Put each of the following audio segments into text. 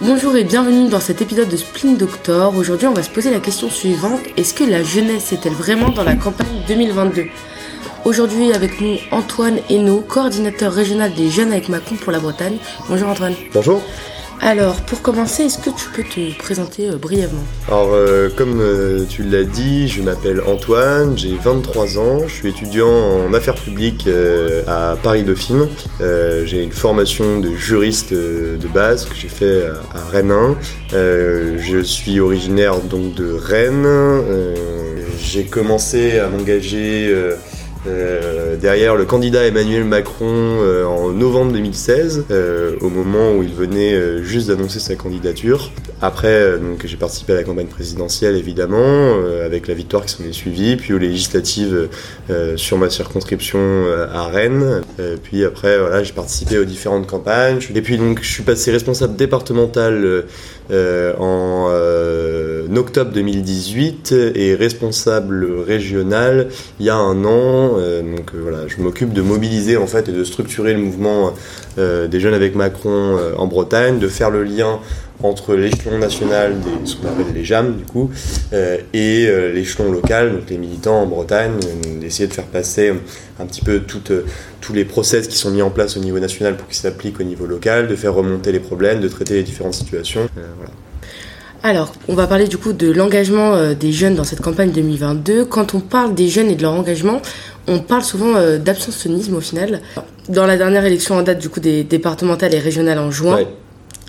Bonjour et bienvenue dans cet épisode de Spleen Doctor. Aujourd'hui, on va se poser la question suivante est-ce que la jeunesse est-elle vraiment dans la campagne 2022 Aujourd'hui, avec nous Antoine Hainaut, coordinateur régional des jeunes avec Macron pour la Bretagne. Bonjour Antoine. Bonjour. Alors, pour commencer, est-ce que tu peux te présenter euh, brièvement Alors, euh, comme euh, tu l'as dit, je m'appelle Antoine, j'ai 23 ans, je suis étudiant en affaires publiques à Paris-Dauphine. j'ai une formation de juriste de base que j'ai fait à, Rennes 1. je suis originaire donc de Rennes. j'ai commencé à m'engager euh, derrière le candidat Emmanuel Macron euh, en novembre 2016, euh, au moment où il venait juste d'annoncer sa candidature. Après, j'ai participé à la campagne présidentielle évidemment, avec la victoire qui s'en est suivie, puis aux législatives sur ma circonscription à Rennes. puis après, voilà, j'ai participé aux différentes campagnes. Et puis donc, je suis passé responsable départemental en octobre 2018 et responsable régional il y a un an donc euh, voilà, je m'occupe de mobiliser en fait et de structurer le mouvement euh, des jeunes avec Macron en Bretagne, de faire le lien entre l'échelon national, des, ce qu'on appelle les JAM du coup, et l'échelon local, donc les militants en Bretagne, d'essayer de faire passer un petit peu tous les process qui sont mis en place au niveau national pour qu'ils s'appliquent au niveau local, de faire remonter les problèmes, de traiter les différentes situations. voilà. Alors, on va parler du coup de l'engagement des jeunes dans cette campagne 2022. Quand on parle des jeunes et de leur engagement, on parle souvent euh, d'abstentionnisme au final. Dans la dernière élection en date du coup des départementales et régionales en juin,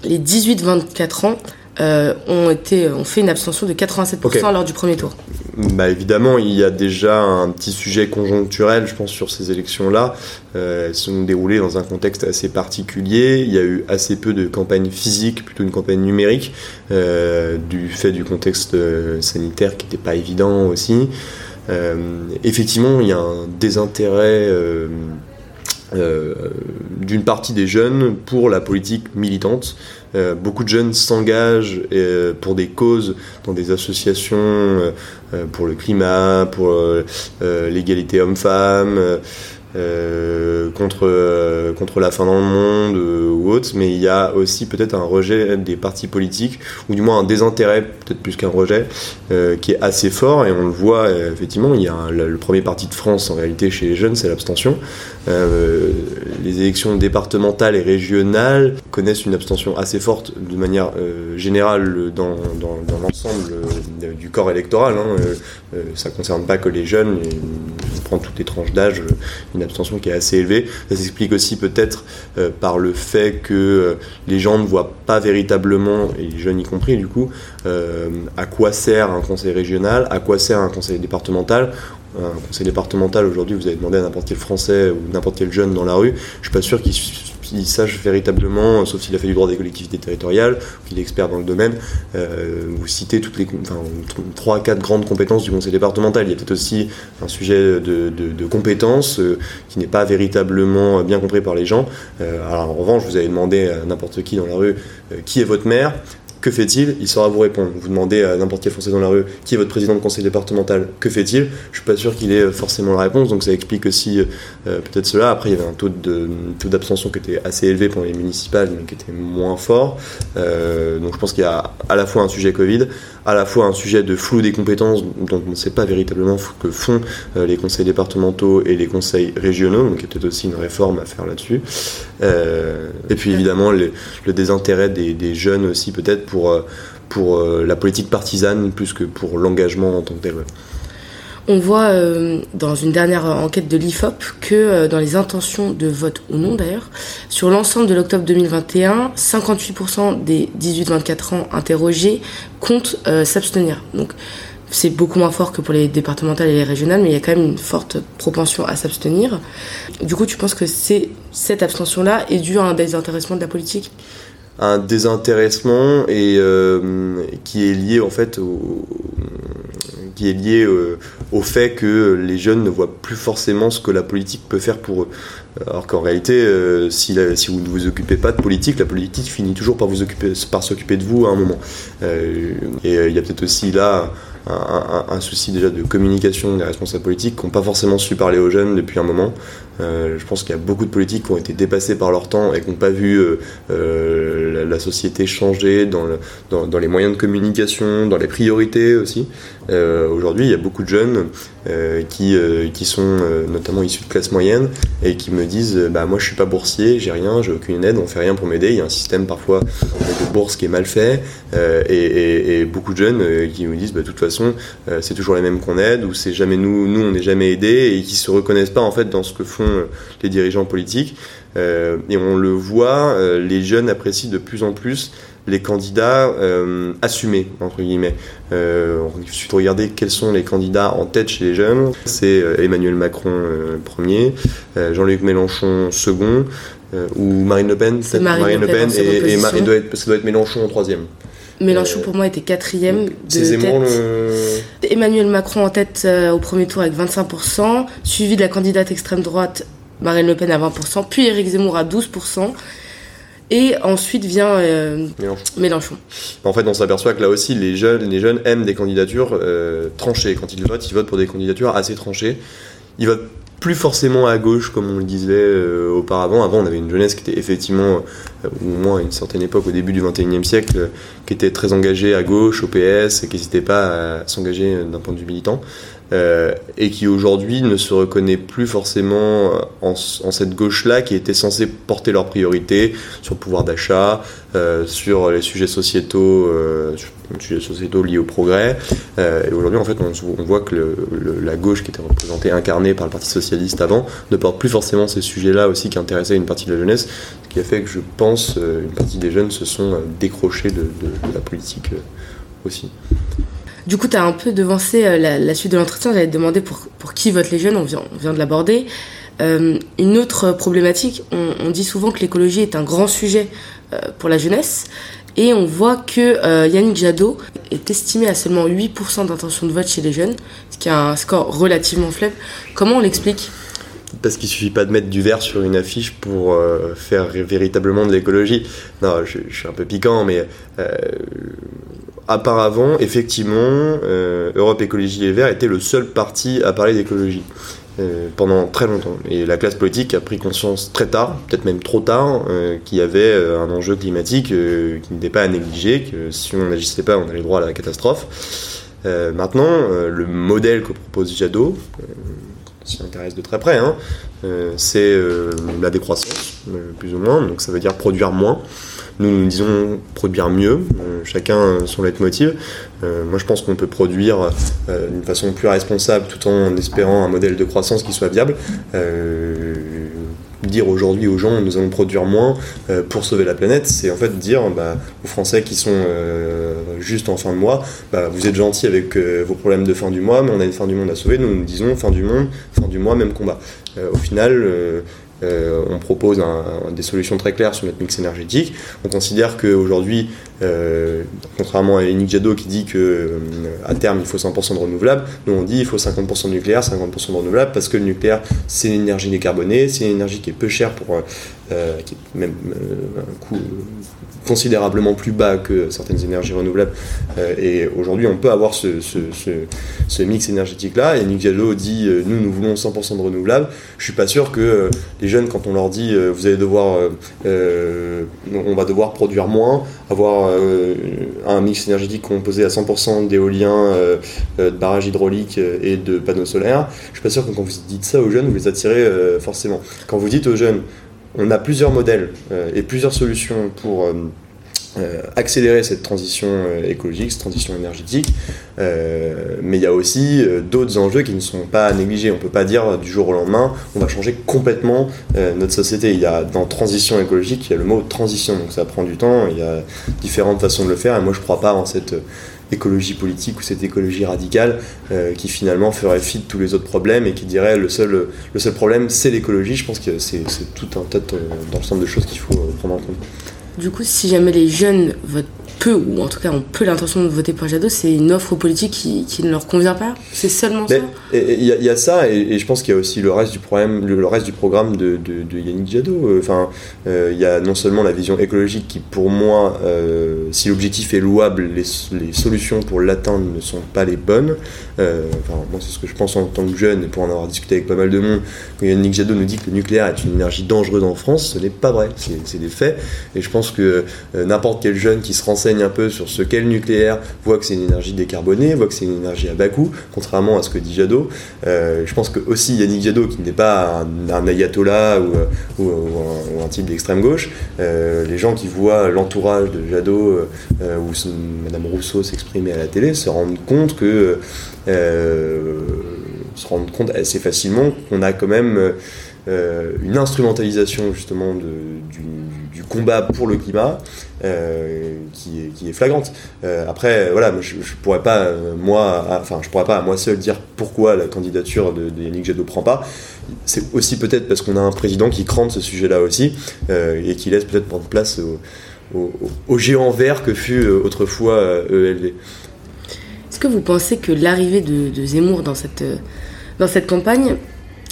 les 18-24 ans euh, ont, été, ont fait une abstention de 87% lors du premier tour. Bah évidemment, il y a déjà un petit sujet conjoncturel, je pense, sur ces élections-là. Euh, elles sont déroulées dans un contexte assez particulier. Il y a eu assez peu de campagnes physiques, plutôt une campagne numérique, du fait du contexte sanitaire qui n'était pas évident aussi. Euh, effectivement, il y a un désintérêt euh, euh, d'une partie des jeunes pour la politique militante. Beaucoup de jeunes s'engagent pour des causes dans des associations pour le climat, pour l'égalité homme-femme. Euh, contre, euh, contre la fin dans le monde euh, ou autre, mais il y a aussi peut-être un rejet des partis politiques, ou du moins un désintérêt, peut-être plus qu'un rejet, qui est assez fort, et on le voit effectivement, il y a le premier parti de France en réalité chez les jeunes, c'est l'abstention. les élections départementales et régionales connaissent une abstention assez forte de manière générale dans, l'ensemble du corps électoral. Hein. ça concerne pas que les jeunes, prend toutes les tranches d'âge, une abstention qui est assez élevée. Ça s'explique aussi peut-être euh, par le fait que euh, les gens ne voient pas véritablement, et les jeunes y compris du coup, euh, à quoi sert un conseil régional, à quoi sert un conseil départemental un conseil départemental aujourd'hui, vous avez demandé à n'importe quel Français ou n'importe quel jeune dans la rue, je suis pas sûr qu'il qu'il sache véritablement, sauf s'il a fait du droit des collectivités territoriales, qu'il est expert dans le domaine, euh, vous citez toutes les enfin, 3 quatre grandes compétences du conseil départemental. Il y a peut-être aussi un sujet de, de, compétences euh, qui n'est pas véritablement bien compris par les gens. Euh, alors en revanche, vous avez demandé à n'importe qui dans la rue qui est votre maire, que fait-il? Il saura vous répondre. Vous demandez à n'importe quel Français dans la rue qui est votre président de conseil départemental, que fait-il? Je suis pas sûr qu'il ait forcément la réponse, donc ça explique aussi euh, peut-être cela. Après, il y avait un taux de taux d'abstention qui était assez élevé pour les municipales, mais qui était moins fort. Euh, donc je pense qu'il y a à la fois un sujet Covid, à la fois un sujet de flou des compétences dont on ne sait pas véritablement que font euh, les conseils départementaux et les conseils régionaux, donc il y a peut-être aussi une réforme à faire là-dessus. et puis évidemment le, désintérêt des, des jeunes aussi peut-être pour, euh, euh, la politique partisane plus que pour l'engagement en tant que tel. On voit euh, dans une dernière enquête de l'IFOP que dans les intentions de vote ou non d'ailleurs, sur l'ensemble de l'octobre 2021, 58% des 18-24 ans interrogés comptent s'abstenir. Donc c'est beaucoup moins fort que pour les départementales et les régionales, mais il y a quand même une forte propension à s'abstenir. Du coup, tu penses que cette abstention-là est due à un désintéressement de la politique? Un désintéressement euh, qui est lié en fait au, qui est lié euh, au fait que les jeunes ne voient plus forcément ce que la politique peut faire pour eux. Alors qu'en réalité, euh, si, vous ne vous occupez pas de politique, la politique finit toujours par s'occuper de vous à un moment. et il y a peut-être aussi là un, souci déjà de communication des responsables politiques qui n'ont pas forcément su parler aux jeunes depuis un moment. Euh, je pense qu'il y a beaucoup de politiques qui ont été dépassés par leur temps et qui n'ont pas vu euh, euh, la, société changer dans, les moyens de communication, dans les priorités aussi. Aujourd'hui, il y a beaucoup de jeunes qui, sont notamment issus de classe moyenne et qui me disent bah, Moi, je suis pas boursier, j'ai rien, j'ai aucune aide, on fait rien pour m'aider. Il y a un système parfois de bourse qui est mal fait et, beaucoup de jeunes qui me disent bah, De toute façon, c'est toujours les mêmes qu'on aide ou c'est jamais nous, nous on n'est jamais aidés et qui se reconnaissent pas en fait dans ce que font euh, les dirigeants politiques. Euh, et on le voit, euh, les jeunes apprécient de plus en plus les candidats assumés, entre guillemets. il suffit de regarder quels sont les candidats en tête chez les jeunes. C'est Emmanuel Macron premier, Jean-Luc Mélenchon second, ou Marine Le Pen, Marine, Le Pen, et, et, ça doit être Mélenchon en troisième. Mélenchon pour moi était quatrième de tête. Emmanuel Macron en tête au premier tour avec 25%, suivi de la candidate extrême droite Marine Le Pen à 20%, puis Éric Zemmour à 12%. Et ensuite vient euh, Mélenchon. En fait, on s'aperçoit que là aussi, les jeunes, les jeunes aiment des candidatures euh, tranchées. Quand ils votent, ils votent pour des candidatures assez tranchées. Ils votent plus forcément à gauche, comme on le disait euh, auparavant. Avant, on avait une jeunesse qui était effectivement, ou au moins à une certaine époque, au début du 21e siècle, qui était très engagée à gauche, au PS, et qui n'hésitait pas à s'engager d'un point de vue militant. Euh, et qui aujourd'hui ne se reconnaît plus forcément en, cette gauche-là qui était censée porter leurs priorités sur le pouvoir d'achat, euh, sur les sujets sociétaux, euh, sujets sociétaux liés au progrès. et aujourd'hui, en fait, on, voit que la gauche qui était représentée, incarnée par le Parti socialiste avant, ne porte plus forcément ces sujets-là aussi qui intéressaient une partie de la jeunesse, ce qui a fait que je pense une partie des jeunes se sont décrochés de la politique aussi. Du coup, tu as un peu devancé euh, la, suite de l'entretien. J'allais te demander pour, qui votent les jeunes, on vient, de l'aborder. Euh, une autre problématique, on, dit souvent que l'écologie est un grand sujet euh, pour la jeunesse. Et on voit que Yannick Jadot est estimé à seulement 8% d'intention de vote chez les jeunes, ce qui est un score relativement faible. Comment on l'explique? Parce qu'il suffit pas de mettre du vert sur une affiche pour faire véritablement de l'écologie. Non, je, suis un peu piquant, mais Apparemment, effectivement, euh, Europe Écologie Les Verts était le seul parti à parler d'écologie. Euh, pendant très longtemps. Et la classe politique a pris conscience très tard, peut-être même trop tard, euh, qu'il y avait un enjeu climatique qui n'était pas à négliger, que si on n'agissait pas, on allait droit à la catastrophe. maintenant, le modèle que propose Jadot, s'y intéresse de très près, hein, c'est la décroissance, plus ou moins, donc ça veut dire produire moins. Nous, nous disons produire mieux, euh, chacun son leitmotiv. Euh, moi, je pense qu'on peut produire euh, d'une façon plus responsable tout en espérant un modèle de croissance qui soit viable dire aujourd'hui aux gens nous allons produire moins pour sauver la planète, c'est en fait dire bah, aux Français qui sont juste en fin de mois, bah, vous êtes gentils avec vos problèmes de fin du mois, mais on a une fin du monde à sauver, nous nous disons fin du monde, fin du mois, même combat. au final, euh, on propose des solutions très claires sur notre mix énergétique. On considère qu'aujourd'hui, euh, contrairement à Yannick Jadot qui dit qu'à euh, terme il faut 100% de renouvelable, nous on dit il faut 50% de nucléaire, 50% de renouvelable parce que le nucléaire c'est une énergie décarbonée, c'est une énergie qui est peu chère pour qui est même un coût considérablement plus bas que certaines énergies renouvelables. Et aujourd'hui, on peut avoir ce, mix énergétique-là. Et Nick Jadot dit nous, nous voulons 100% de renouvelables. Je suis pas sûr que les jeunes, quand on leur dit vous allez devoir, on va devoir produire moins, avoir un mix énergétique composé à 100% d'éolien, de barrages hydrauliques et de panneaux solaires, je suis pas sûr que quand vous dites ça aux jeunes, vous les attirez forcément. Quand vous dites aux jeunes on a plusieurs modèles euh, et plusieurs solutions pour euh, euh, accélérer cette transition écologique, cette transition énergétique, mais il y a aussi d'autres enjeux qui ne sont pas à négliger. On ne peut pas dire du jour au lendemain, on va changer complètement notre société. Il y a dans transition écologique, il y a le mot transition, donc ça prend du temps, il y a différentes façons de le faire, et moi je ne crois pas en cette écologie politique ou cette écologie radicale euh, qui finalement ferait fi de tous les autres problèmes et qui dirait le seul, le seul problème c'est l'écologie. Je pense que c'est tout un tas d'ensemble de choses qu'il faut euh, prendre en compte. Du coup, si jamais les jeunes votent peut, ou en tout cas on peut l'intention de voter pour Jadot, c'est une offre politique qui, qui, ne leur convient pas C'est seulement ça? Il y, y, a ça, et, je pense qu'il y a aussi le reste du, problème, le, reste du programme de, de, de Yannick Jadot. Enfin, euh, il y a non seulement la vision écologique qui, pour moi, euh, si l'objectif est louable, les, les solutions pour l'atteindre ne sont pas les bonnes. Euh, enfin, moi, c'est ce que je pense en tant que jeune, et pour en avoir discuté avec pas mal de monde, quand Yannick Jadot nous dit que le nucléaire est une énergie dangereuse en France, ce n'est pas vrai, c'est des faits. Et je pense que n'importe quel jeune qui se renseigne un peu sur ce qu'est le nucléaire voit que c'est une énergie décarbonée, voit que c'est une énergie à bas coût, contrairement à ce que dit Jadot. je pense que aussi Yannick Jadot, qui n'est pas un, ayatollah ou, ou, un, type d'extrême gauche, les gens qui voient l'entourage de Jadot ou Madame Rousseau s'exprimer à la télé se rendent compte que euh, se rendre compte assez facilement qu'on a quand même euh, une instrumentalisation justement de, du, combat pour le climat euh, qui, est, flagrante. après, voilà, je, je pourrais pas moi, enfin, je pourrais pas à moi seul dire pourquoi la candidature de, Yannick Jadot prend pas. C'est aussi peut-être parce qu'on a un président qui crante ce sujet-là aussi et qui laisse peut-être prendre place au, géant vert que fut autrefois ELV. Est-ce que vous pensez que l'arrivée de, Zemmour dans cette, dans cette campagne,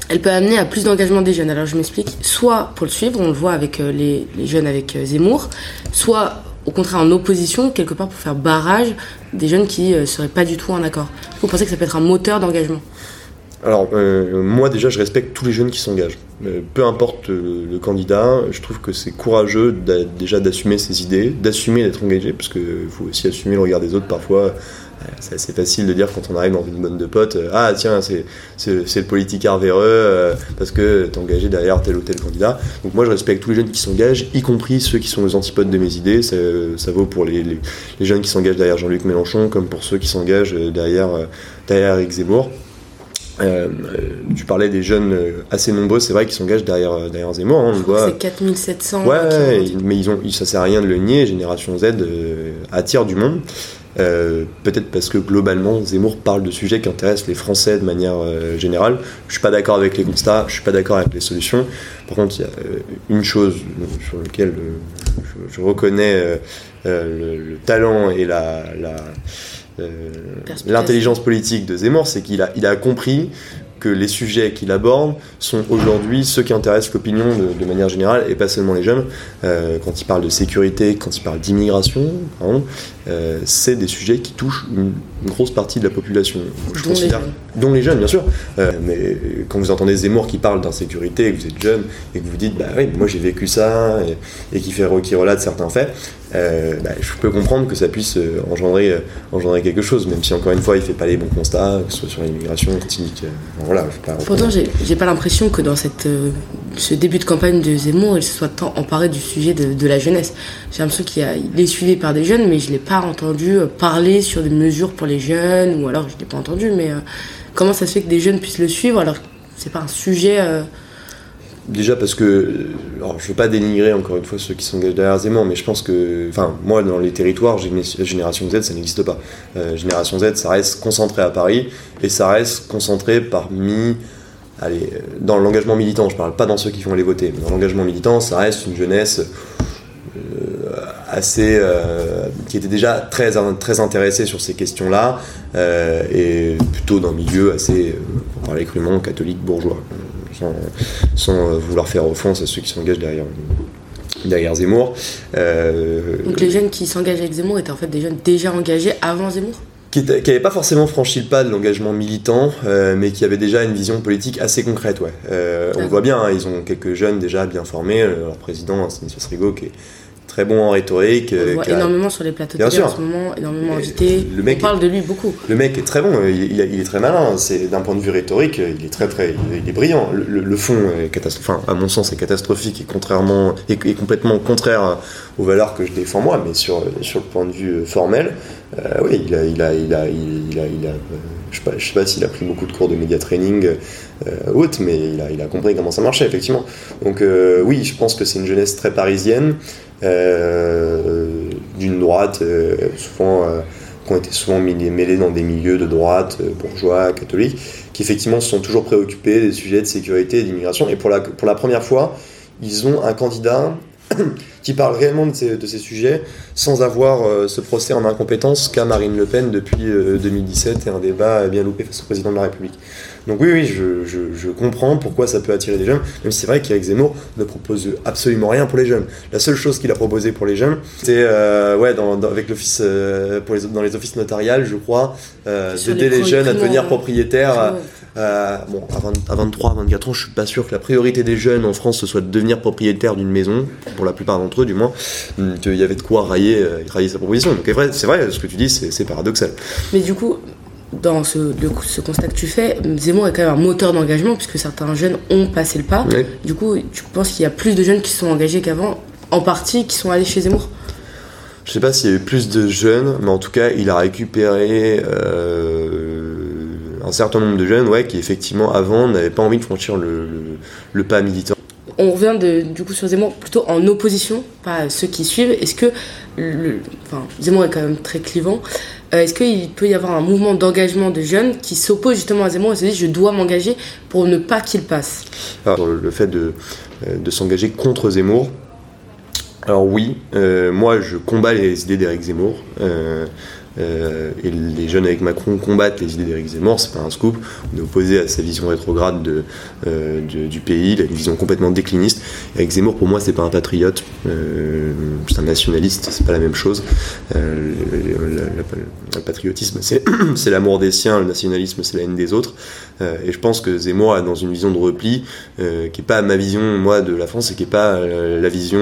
elle peut amener à plus d'engagement des jeunes. Alors je m'explique, soit pour le suivre, on le voit avec euh, les, jeunes avec euh, Zemmour, soit au contraire en opposition, quelque part pour faire barrage des jeunes qui ne euh, seraient pas du tout en accord. Vous pensez que ça peut être un moteur d'engagement? Alors, moi déjà, je respecte tous les jeunes qui s'engagent. peu importe le candidat, je trouve que c'est courageux déjà d'assumer ses idées, d'assumer d'être engagé, parce qu'il faut aussi assumer le regard des autres parfois c'est assez facile de dire quand on arrive dans une bonne de potes euh, Ah, tiens, c'est, le politique véreux euh, parce que t'es engagé derrière tel ou tel candidat. Donc, moi, je respecte tous les jeunes qui s'engagent, y compris ceux qui sont les antipodes de mes idées. Ça, vaut pour les, les, jeunes qui s'engagent derrière Jean-Luc Mélenchon, comme pour ceux qui s'engagent derrière, derrière Eric Zemmour. Euh, tu parlais des jeunes assez nombreux, c'est vrai, qui s'engagent derrière, derrière Zemmour. Hein, c'est 4700. Ouais, mais ils ont, ça sert à rien de le nier. Génération Z attire du monde. Euh, peut-être parce que globalement, Zemmour parle de sujets qui intéressent les Français de manière euh, générale. Je suis pas d'accord avec les constats, je suis pas d'accord avec les solutions. Par contre, il y a euh, une chose sur laquelle je, reconnais le, talent et la, l'intelligence politique de Zemmour, c'est qu'il a, il a compris que les sujets qu'il aborde sont aujourd'hui ceux qui intéressent l'opinion de, manière générale et pas seulement les jeunes. Euh, quand il parle de sécurité, quand il parle d'immigration, euh, c'est des sujets qui touchent une, grosse partie de la population. Je dont, considère, les dont les jeunes, bien sûr. Euh, mais quand vous entendez Zemmour qui parle d'insécurité et que vous êtes jeune et que vous dites, bah oui, moi j'ai vécu ça et, qui, fait, qui relate certains faits, euh, bah, je peux comprendre que ça puisse euh, engendrer, euh, engendrer quelque chose, même si encore une fois il fait pas les bons constats, que ce soit sur l'immigration, clinique. voilà, Pourtant, j'ai pas l'impression que dans cette, ce début de campagne de Zemmour, il se soit tant emparé du sujet de, la jeunesse. J'ai l'impression qu'il est suivi par des jeunes, mais je l'ai pas entendu parler sur des mesures pour les jeunes, ou alors je l'ai pas entendu, mais comment ça se fait que des jeunes puissent le suivre alors que c'est pas un sujet Déjà parce que, alors je veux pas dénigrer encore une fois ceux qui s'engagent derrière Zemmour, mais je pense que, enfin, moi dans les territoires, Génération Z, ça n'existe pas. Euh, Génération Z, ça reste concentré à Paris et ça reste concentré parmi, allez, dans l'engagement militant. Je parle pas dans ceux qui vont aller voter, mais dans l'engagement militant, ça reste une jeunesse euh, assez, euh, qui était déjà très très intéressée sur ces questions-là et plutôt d'un milieu assez, pour parler crûment, catholique bourgeois sans, euh, vouloir faire offense à ceux qui s'engagent derrière, derrière Zemmour. Euh, Donc les jeunes qui s'engagent avec Zemmour étaient en fait des jeunes déjà engagés avant Zemmour qui n'avaient pas forcément franchi le pas de l'engagement militant, euh, mais qui avaient déjà une vision politique assez concrète. Ouais. on le voit bien, hein, ils ont quelques jeunes déjà bien formés. leur président, Stanislas Rigaud, qui est très bon en rhétorique. On le voit énormément sur les plateaux de télé en ce moment, énormément invité. Le mec On parle de lui beaucoup. Le mec est très bon, il, est très malin. C'est d'un point de vue rhétorique, il est très très, il est brillant. Le, fond est catastrophique. Enfin, à mon sens, est catastrophique et contrairement, est, complètement contraire aux valeurs que je défends moi, mais sur sur le point de vue formel, euh, oui, il a, il a, il a, il a, il a, je je sais pas s'il a pris beaucoup de cours de média training euh, mais il a, compris comment ça marchait effectivement. Donc euh, oui, je pense que c'est une jeunesse très parisienne. Euh, d'une droite euh, souvent euh, qui ont été souvent mêlés dans des milieux de droite, bourgeois, catholiques, qui effectivement se sont toujours préoccupés des sujets de sécurité et d'immigration. Et pour la première fois, ils ont un candidat qui parle réellement de ces, de ces sujets sans avoir euh, ce procès en incompétence qu'a Marine Le Pen depuis 2017 et un débat bien loupé face au président de la République. Donc oui, oui, je, je, je comprends pourquoi ça peut attirer des jeunes, même si c'est vrai qu'Éric Zemmour ne propose absolument rien pour les jeunes. La seule chose qu'il a proposé pour les jeunes, c'est ouais, dans, avec l'office pour les, dans les offices notariales, je crois, d'aider les, jeunes à devenir propriétaires. Euh, bon, à, 23, à 24 ans, je suis pas sûr que la priorité des jeunes en France ce soit de devenir propriétaire d'une maison, pour la plupart d'entre eux du moins, hum, qu'il y avait de quoi railler, euh, railler sa proposition. Donc c'est vrai, ce que tu dis, c'est paradoxal. Mais du coup, dans ce, ce, constat que tu fais, Zemmour est quand même un moteur d'engagement, puisque certains jeunes ont passé le pas. Du coup, tu penses qu'il y a plus de jeunes qui sont engagés qu'avant, en partie, qui sont allés chez Zemmour? Je sais pas s'il y a eu plus de jeunes, mais en tout cas, il a récupéré euh, certain nombre de jeunes ouais, qui effectivement avant n'avaient pas envie de franchir le, le, pas militant. On revient de, du coup sur Zemmour plutôt en opposition, pas ceux qui suivent. Est-ce que le, enfin, Zemmour est quand même très clivant. Euh, est-ce qu'il peut y avoir un mouvement d'engagement de jeunes qui s'opposent justement à Zemmour et se disent je dois m'engager pour ne pas qu'il passe? Alors, Le fait de, euh, de s'engager contre Zemmour, alors oui, euh, moi je combats les idées d'Éric Zemmour. Euh, et les jeunes avec Macron combattent les idées d'Éric Zemmour, c'est pas un scoop. On est opposé à sa vision rétrograde de, euh, du pays, une vision complètement décliniste. Éric Zemmour, pour moi, c'est pas un patriote, euh, c'est un nationaliste, c'est pas la même chose. Le, patriotisme, c'est l'amour des siens, le nationalisme, c'est la haine des autres. et je pense que Zemmour a dans une vision de repli qui est pas ma vision, moi, de la France, et qui est pas la vision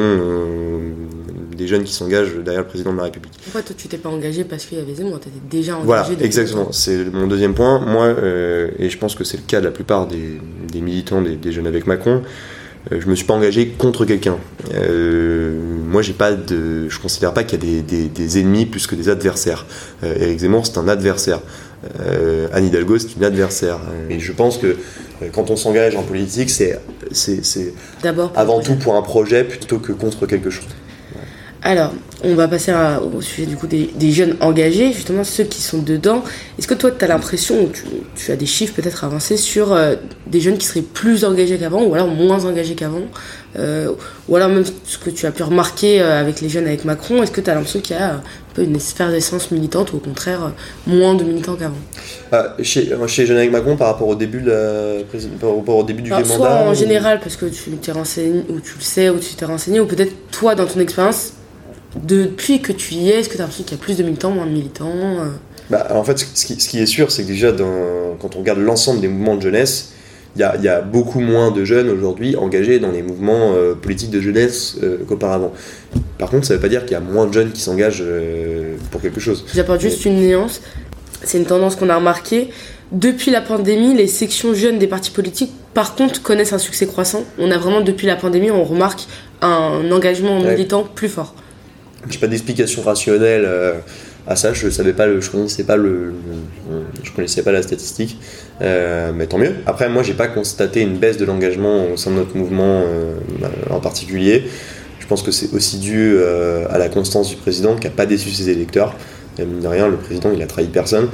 des jeunes qui s'engagent derrière le président de la République. Pourquoi toi tu t'es pas engagé parce qu'il y avait Zemmour, tu étais déjà engagé Voilà, exactement, c'est mon deuxième point. Moi, euh, et je pense que c'est le cas de la plupart des, militants, des, jeunes avec Macron, euh, je me suis pas engagé contre quelqu'un. Euh, moi, j'ai pas de, je considère pas qu'il y a des, ennemis plus que des adversaires. Euh, Éric Zemmour, c'est un adversaire. Anne Hidalgo, c'est une adversaire. Et je pense que quand on s'engage en politique, c'est avant tout pour un projet plutôt que contre quelque chose. Alors, on va passer au sujet du coup des, jeunes engagés, justement ceux qui sont dedans. Est-ce que toi, tu as l'impression, tu, tu as des chiffres peut-être avancés sur euh, des jeunes qui seraient plus engagés qu'avant, ou alors moins engagés qu'avant euh, Ou alors même ce que tu as pu remarquer euh, avec les jeunes avec Macron, est-ce que tu as l'impression qu'il y a un peu une d'essence militante, ou au contraire moins de militants qu'avant ah, chez, chez jeunes avec Macron, par rapport au début, de la, par rapport au début du mandat Soit en général, parce que tu t'es renseigné, ou tu le sais, ou tu t'es renseigné, ou peut-être toi, dans ton expérience, depuis que tu y es, est-ce que tu as l'impression qu'il y a plus de militants, moins de militants euh bah, En fait, ce qui, est sûr, c'est que déjà, dans, quand on regarde l'ensemble des mouvements de jeunesse, il y, y a, beaucoup moins de jeunes aujourd'hui engagés dans les mouvements euh, politiques de jeunesse euh, qu'auparavant. Par contre, ça ne veut pas dire qu'il y a moins de jeunes qui s'engagent pour quelque chose. J'apporte juste une nuance. C'est une tendance qu'on a remarquée. Depuis la pandémie, les sections jeunes des partis politiques, par contre, connaissent un succès croissant. On a vraiment, depuis la pandémie, on remarque un engagement militant plus fort. J'ai pas d'explication rationnelle euh, à ça. Je savais pas, le, je connaissais pas le, je connaissais pas la statistique, euh, mais tant mieux. Après, moi, j'ai pas constaté une baisse de l'engagement au sein de notre mouvement euh, en particulier. Je pense que c'est aussi dû à la constance du président qui a pas déçu ses électeurs. Et mine de rien, le président, il a trahi personne.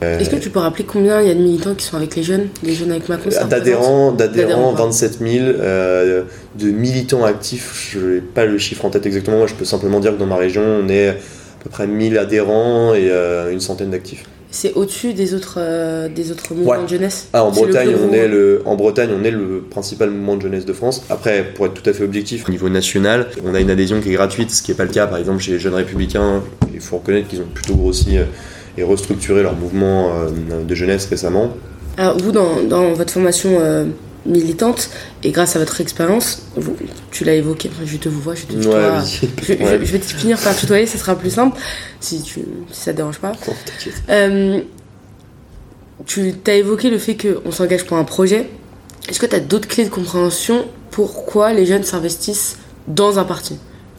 Est-ce que tu peux rappeler combien il y a de militants qui sont avec les jeunes, les jeunes avec Macron D'adhérents, d'adhérents, 27 000. Euh, de militants actifs, je n'ai pas le chiffre en tête exactement. Moi, je peux simplement dire que dans ma région, on est à peu près 1000 adhérents et euh, une centaine d'actifs. C'est au-dessus des autres, euh, des autres mouvements de jeunesse ah, en, Bretagne, on est le, en Bretagne, on est le principal mouvement de jeunesse de France. Après, pour être tout à fait objectif, au niveau national, on a une adhésion qui est gratuite, ce qui n'est pas le cas par exemple chez les jeunes républicains. Il faut reconnaître qu'ils ont plutôt grossi et restructurer leur mouvement euh, de jeunesse récemment. Alors vous, dans, dans votre formation euh, militante, et grâce à votre expérience, tu l'as évoqué, je te vous vois, je te tutoie. je, vais te finir par tutoyer, ça sera plus simple, si, tu, si ça te dérange pas. euh, tu as évoqué le fait qu'on s'engage pour un projet. Est-ce que tu as d'autres clés de compréhension pourquoi les jeunes s'investissent dans un parti?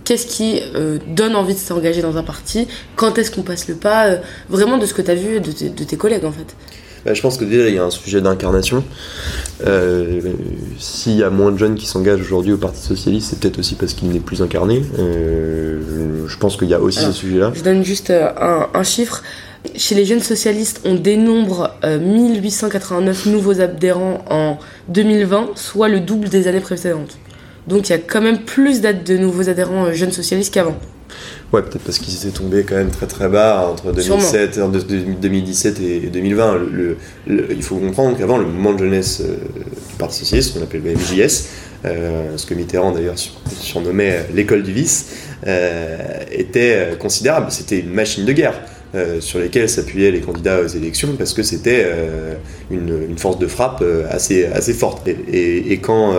Qu'est-ce qui euh, donne envie de s'engager dans un parti Quand est-ce qu'on passe le pas euh, Vraiment de ce que tu as vu de, de, tes collègues en fait. Bah, je pense que déjà il y a un sujet d'incarnation. Euh, s'il y a moins de jeunes qui s'engagent aujourd'hui au Parti Socialiste, c'est peut-être aussi parce qu'il n'est plus incarné. je pense qu'il y a aussi ce sujet-là. Je donne juste un, un, chiffre. Chez les jeunes socialistes, on dénombre 1889 nouveaux adhérents en 2020, soit le double des années précédentes. Donc il y a quand même plus de nouveaux adhérents jeunes socialistes qu'avant. Ouais, peut-être parce qu'ils étaient tombés quand même très très bas entre 2007, 2017 et 2020. il faut comprendre qu'avant, le mouvement de jeunesse du Parti Socialiste, qu'on appelle le MJS, ce que Mitterrand d'ailleurs surnommait l'école du vice, était considérable. C'était une machine de guerre. Euh, sur lesquels s'appuyaient les candidats aux élections parce que c'était euh, une, force de frappe euh, assez, assez forte. Et, quand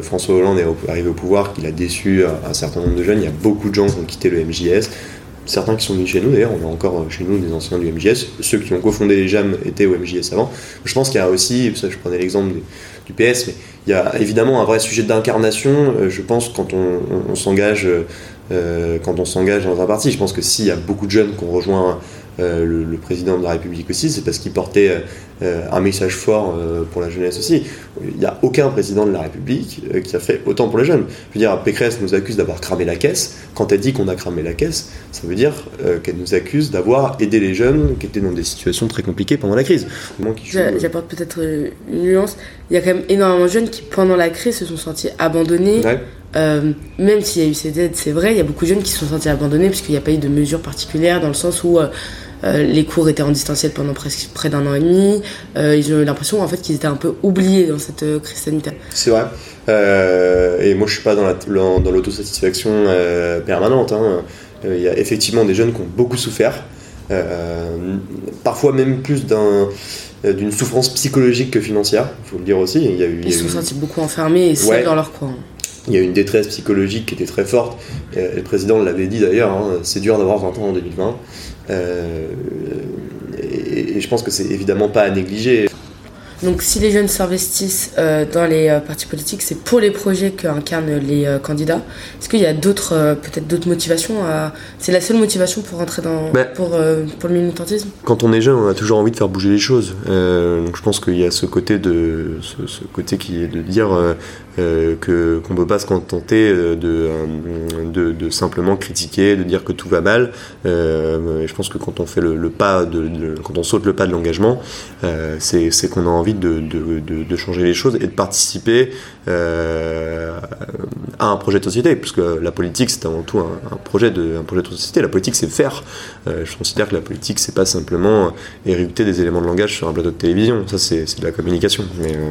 François Hollande est arrivé au pouvoir, qu'il a déçu un, certain nombre de jeunes, il y a beaucoup de gens qui ont quitté le MJS. Certains qui sont venus chez nous, d'ailleurs, on a encore chez nous des anciens du MJS. Ceux qui ont cofondé les JAM étaient au MJS avant. Je pense qu'il y a aussi, ça je prenais l'exemple du PS, mais il y a évidemment un vrai sujet d'incarnation, je pense, quand on s'engage euh, quand on s'engage dans un parti. Je pense que s'il y a beaucoup de jeunes qui ont rejoint euh, le, président de la République aussi, c'est parce qu'il portait euh, un message fort pour la jeunesse aussi. Il n'y a aucun président de la République qui a fait autant pour les jeunes. Je veux dire, Pécresse nous accuse d'avoir cramé la caisse. Quand elle dit qu'on a cramé la caisse, ça veut dire qu'elle nous accuse d'avoir aidé les jeunes qui étaient dans des situations très compliquées pendant la crise. J'apporte peut-être une nuance. Il y a quand même énormément de jeunes qui, pendant la crise, se sont sentis abandonnés. Euh, même s'il y a eu ces aides, c'est vrai, il y a beaucoup de jeunes qui se sont sentis abandonnés puisqu'il n'y a pas eu de mesures particulières dans le sens où euh, euh, les cours étaient en distanciel pendant presque près d'un an et demi. ils ont eu l'impression en fait qu'ils étaient un peu oubliés dans cette crise sanitaire. C'est vrai. et moi je suis pas dans l'autosatisfaction permanente. Hein. Il y a effectivement des jeunes qui ont beaucoup souffert. parfois même plus d'une souffrance psychologique que financière, il faut le dire aussi. Il y a eu, Ils se sont sentis beaucoup enfermés et seuls dans leur coin il y a une détresse psychologique qui était très forte. le président l'avait dit d'ailleurs, hein, c'est dur d'avoir 20 ans en 2020. Euh, et, et, je pense que c'est évidemment pas à négliger. Donc si les jeunes s'investissent euh, dans les euh, partis politiques, c'est pour les projets qu'incarnent les euh, candidats. Est-ce qu'il y a d'autres, peut-être d'autres motivations C'est la seule motivation pour rentrer dans bah, pour, pour le militantisme? Quand on est jeune, on a toujours envie de faire bouger les choses. donc je pense qu'il y a ce côté de ce, côté qui est de dire que qu'on peut pas se contenter de, de, simplement critiquer, de dire que tout va mal. je pense que quand on fait le, pas de, quand on saute le pas de l'engagement, c'est qu'on a envie de, changer les choses et de participer euh, à un projet de société, puisque la politique c'est avant tout un, projet de, projet de société. La politique c'est faire. Euh, je considère que la politique c'est pas simplement érupter des éléments de langage sur un plateau de télévision. Ça c'est de la communication. Mais, euh,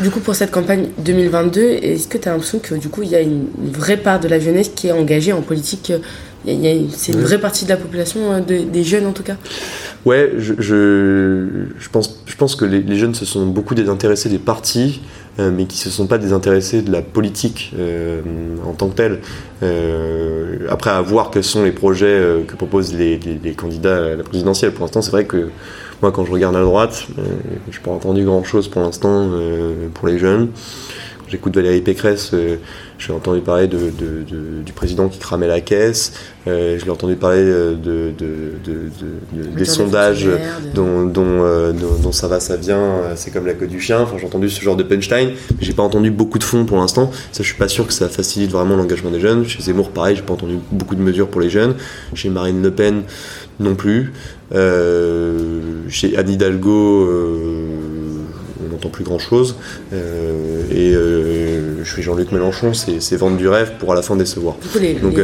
du coup, pour cette campagne 2022, est-ce que tu as l'impression que du coup, il y a une vraie part de la jeunesse qui est engagée en politique C'est une vraie partie de la population, des jeunes en tout cas? Ouais, je, je, pense, je pense que les, jeunes se sont beaucoup désintéressés des partis, euh, mais qui se sont pas désintéressés de la politique euh, en tant que telle. Euh, après, à voir quels sont les projets que proposent les, les, candidats à la présidentielle. Pour l'instant, c'est vrai que moi, quand je regarde à droite, je n'ai pas entendu grand-chose pour l'instant pour les jeunes. J'écoute Valérie Pécresse, j'ai entendu parler de, du président qui cramait la caisse. Euh, je l'ai entendu parler euh, de, des sondages dont, euh, dont, dont, ça va, ça vient. C'est comme la queue du chien. Enfin, j'ai entendu ce genre de punchline. Mais j'ai pas entendu beaucoup de fonds pour l'instant. Ça, je suis pas sûr que ça facilite vraiment l'engagement des jeunes. Chez Zemmour, pareil, j'ai pas entendu beaucoup de mesures pour les jeunes. Chez Marine Le Pen, non plus. chez Anne Hidalgo on n'entend plus grand chose. et je suis Jean-Luc Mélenchon, c'est vendre du rêve pour à la fin décevoir. Donc,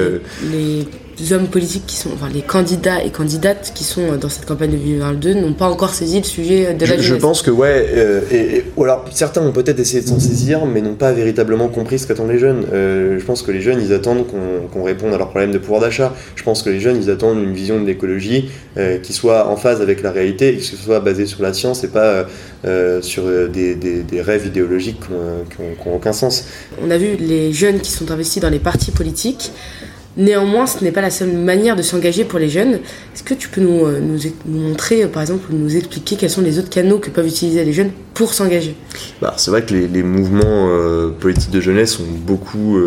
les hommes politiques qui sont, enfin les candidats et candidates qui sont dans cette campagne de 2022 n'ont pas encore saisi le sujet de la je, je pense que ouais, euh, et, ou alors certains ont peut-être essayé de s'en saisir, mais n'ont pas véritablement compris ce qu'attendent les jeunes. Euh, je pense que les jeunes, ils attendent qu'on réponde à leurs problèmes de pouvoir d'achat. Je pense que les jeunes, ils attendent une vision de l'écologie euh, qui soit en phase avec la réalité, et qui soit basée sur la science et pas sur des, des, des, rêves idéologiques qui n'ont aucun sens. On a vu les jeunes qui sont investis dans les partis politiques. Néanmoins, ce n'est pas la seule manière de s'engager pour les jeunes. Est-ce que tu peux nous, euh, montrer, euh, par exemple, ou nous expliquer quels sont les autres canaux que peuvent utiliser les jeunes pour s'engager? Bah, C'est vrai que les, mouvements euh, politiques de jeunesse ont beaucoup,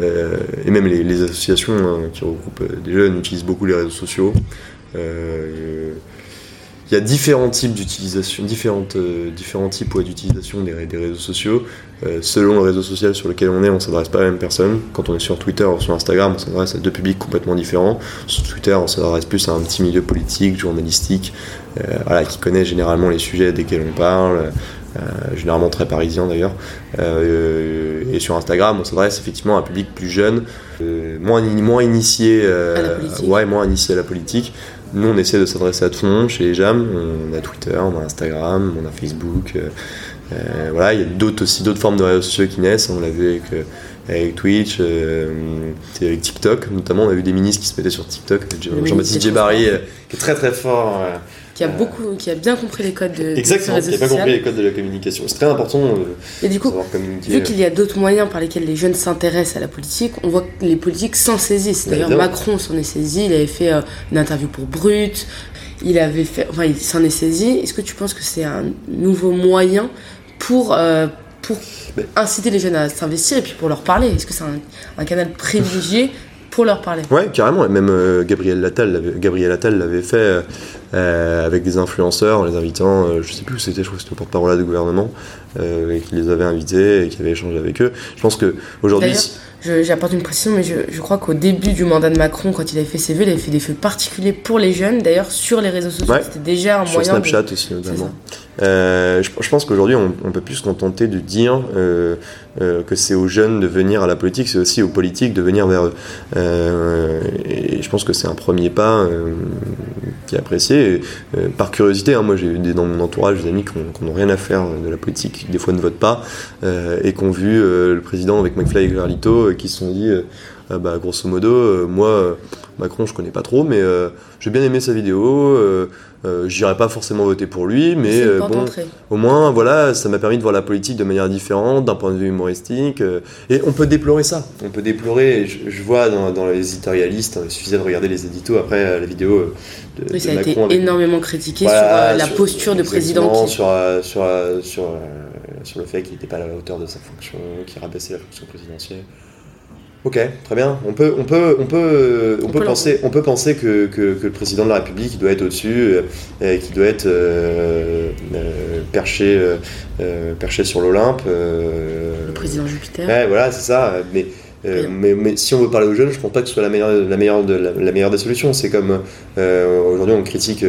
et même les, associations hein, qui regroupent des jeunes utilisent beaucoup les réseaux sociaux il y a différents types d'utilisation, différentes, euh, différents types d'utilisation des, réseaux sociaux. Euh, selon le réseau social sur lequel on est, on s'adresse pas à la même personne. Quand on est sur Twitter ou sur Instagram, on s'adresse à deux publics complètement différents. Sur Twitter, on s'adresse plus à un petit milieu politique, journalistique, euh, qui connaît généralement les sujets desquels on parle. Généralement très parisien d'ailleurs. et sur Instagram, on s'adresse effectivement à un public plus jeune, moins, moins initié, ouais, moins initié à la politique. Nous, on essaie de s'adresser à tout le monde chez les JAM. On a Twitter, on a Instagram, on a Facebook. voilà, il y a d'autres aussi d'autres formes de réseaux sociaux qui naissent. On l'a vu avec avec Twitch, euh, avec TikTok notamment. On a vu des ministres qui se mettaient sur TikTok. Jean-Baptiste Djebari, euh, qui est très très fort. Euh, qui a beaucoup, qui a bien compris les codes de. Exactement, qui a bien compris les codes de la communication. C'est très important. Et du coup, vu qu'il y a d'autres moyens par lesquels les jeunes s'intéressent à la politique, on voit que les politiques s'en saisissent. D'ailleurs, Macron s'en est saisi. Il avait fait une interview pour Brut. Il avait fait, enfin, il s'en est saisi. Est-ce que tu penses que c'est un nouveau moyen pour pour inciter les jeunes à s'investir et puis pour leur parler? Est-ce que c'est un, canal privilégié pour leur parler? Ouais, carrément. Même euh, Gabriel Attal, Gabriel Attal l'avait fait euh, euh, avec des influenceurs en les invitant. je sais plus où c'était. Je crois que c'était au porte-parole du gouvernement et qui les avait invités et qui avait échangé avec eux. Je pense que aujourd'hui J'apporte une précision, mais je, je crois qu'au début du mandat de Macron, quand il avait fait ses vœux, il avait fait des feux particuliers pour les jeunes. D'ailleurs, sur les réseaux sociaux, c'était déjà un sur Snapchat aussi, notamment. Euh, je, je, pense qu'aujourd'hui, on, on, peut plus se contenter de dire euh, euh, que c'est aux jeunes de venir à la politique, c'est aussi aux politiques de venir vers eux. Euh, et je pense que c'est un premier pas euh, qui est apprécié. Et, par curiosité, hein, moi j'ai eu dans mon entourage des amis qui n'ont rien à faire de la politique, qui des fois ne votent pas, et qui ont vu le président avec McFly et Carlito, qui se sont dit, bah, grosso modo, moi, Macron, je connais pas trop, mais j'ai bien aimé sa vidéo. Euh, J'irai pas forcément voter pour lui, mais euh, bon, au moins, voilà, ça m'a permis de voir la politique de manière différente, d'un point de vue humoristique. Euh, et on peut déplorer ça. On peut déplorer. Je, vois dans, les éditorialistes, il suffisait de regarder les éditos après la vidéo. De, ça a été énormément critiqué sur la posture de président. Sur, sur, sur, sur le fait qu'il n'était pas à la hauteur de sa fonction, qu'il rabaissait la fonction présidentielle. Ok, très bien. On peut, on peut, on peut, on, peut penser, on peut penser que, que, le président de la République doit être au-dessus, euh, qui doit être euh, euh, perché, perché sur l'Olympe. le président Jupiter. Ouais, voilà, c'est ça. Mais, mais, mais, si on veut parler aux jeunes, je pense pas que ce soit la meilleure, la meilleure, de, la, meilleure des solutions. C'est comme aujourd'hui, on critique,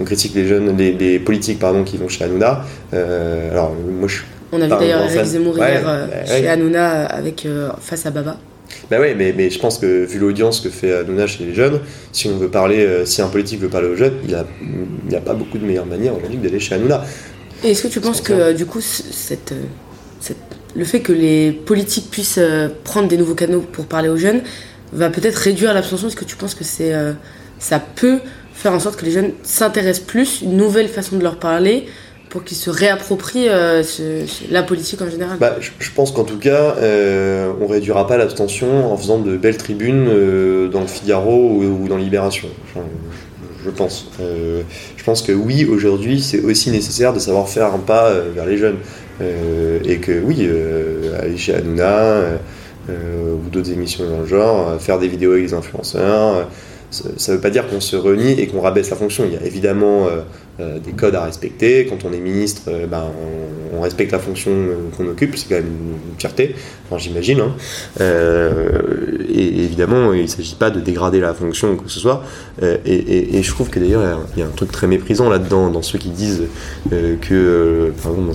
on critique les jeunes, les, politiques pardon, qui vont chez Hanouna. alors, moi, je on a vu d'ailleurs Eric Zemmour hier chez Hanouna avec face à Baba. Ben oui, mais, mais je pense que vu l'audience que fait Hanouna chez les jeunes, si on veut parler, euh, si un politique veut parler aux jeunes, il n'y a, a pas beaucoup de meilleures manières aujourd'hui d'aller chez Hanouna. Et est-ce que tu penses que euh, du coup, cette, euh, cette, le fait que les politiques puissent prendre des nouveaux canaux pour parler aux jeunes va peut-être réduire l'abstention? Est-ce que tu penses que c'est, ça peut faire en sorte que les jeunes s'intéressent plus, une nouvelle façon de leur parler pour qu'ils se réapproprient euh, la politique en général bah, je, pense qu'en tout cas, euh, on réduira pas l'abstention en faisant de belles tribunes euh, dans le Figaro ou, dans Libération. je pense. je pense que oui, aujourd'hui, c'est aussi nécessaire de savoir faire un pas vers les jeunes. et que oui, aller chez Hanouna ou d'autres émissions dans le genre, faire des vidéos avec les influenceurs ça ne veut pas dire qu'on se renie et qu'on rabaisse la fonction. Il y a évidemment euh, euh, des codes à respecter. Quand on est ministre, euh, ben, on, respecte la fonction qu'on occupe, c'est quand même une, fierté, j'imagine. Hein. et évidemment, il ne s'agit pas de dégrader la fonction ou quoi que ce soit. Et, je trouve que d'ailleurs, il y a un truc très méprisant là-dedans, dans ceux qui disent que, dans,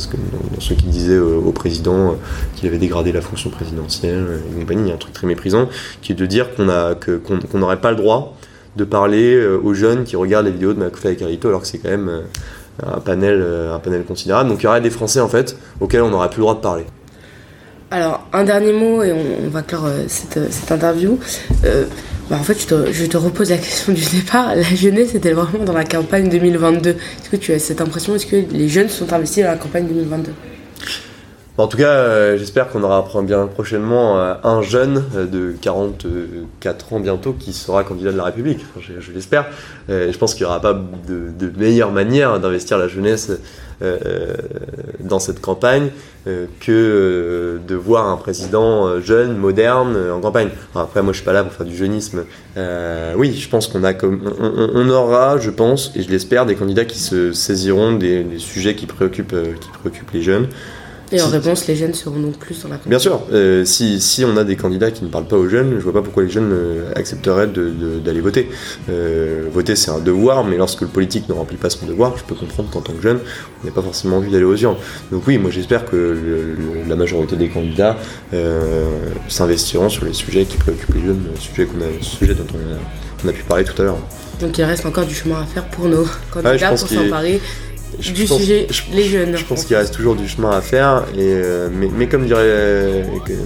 ceux qui disaient au président qu'il avait dégradé la fonction présidentielle et compagnie, il y a un truc très méprisant qui est de dire qu'on n'aurait pas le droit de parler euh, aux jeunes qui regardent les vidéos de McFly et Carlito alors que c'est quand même euh, un panel, euh, un panel considérable. Donc il y aurait des Français en fait auxquels on n'aurait plus le droit de parler. Alors un dernier mot et on, va clore cette, cette, interview. bah, en fait, je te, je te, repose la question du départ. La jeunesse était vraiment dans la campagne 2022. Est-ce que tu as cette impression? Est-ce que les jeunes sont investis dans la campagne 2022 en tout cas, euh, j'espère qu'on aura bien prochainement euh, un jeune euh, de 44 ans bientôt qui sera candidat de la République. je, l'espère. je pense qu'il n'y aura pas de, meilleure manière d'investir la jeunesse dans cette campagne que de voir un président jeune, moderne en campagne. après, moi, je suis pas là pour faire du jeunisme. oui, je pense qu'on a comme on, aura, je pense, et je l'espère, des candidats qui se saisiront des, des sujets qui préoccupent, qui préoccupent les jeunes. Et en Si- réponse, les jeunes seront donc plus dans la Bien sûr, euh, si, si on a des candidats qui ne parlent pas aux jeunes, je vois pas pourquoi les jeunes euh, accepteraient d'aller voter. Euh, voter c'est un devoir, mais lorsque le politique ne remplit pas son devoir, je peux comprendre qu'en tant que jeune, on n'a pas forcément envie d'aller aux urnes. Donc oui, moi j'espère que le- le- la majorité des candidats euh, s'investiront sur les sujets qui préoccupent les jeunes, le sujet, qu'on a, sujet dont on a, on a pu parler tout à l'heure. Donc il reste encore du chemin à faire pour nos candidats pour s'emparer Je du pense- sujet je- les jeunes. Je pense qu'il reste toujours du chemin à faire, et, euh, mais, mais comme dirait, euh,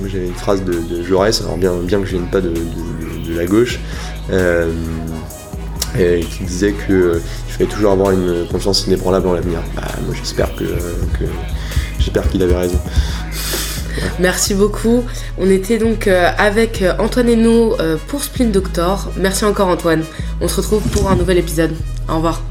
j'avais une phrase de, de Jaurès, alors bien, bien que je vienne pas de, de- de la gauche, euh, qui disait que euh, il fallait toujours avoir une confiance inébranlable en l'avenir. Bah, moi j'espère que, que j'espère qu'il avait raison. Merci beaucoup. On était donc euh, avec euh, Antoine euh, pour Spleen Doctor. Merci encore Antoine. On se retrouve pour un nouvel épisode. Au revoir.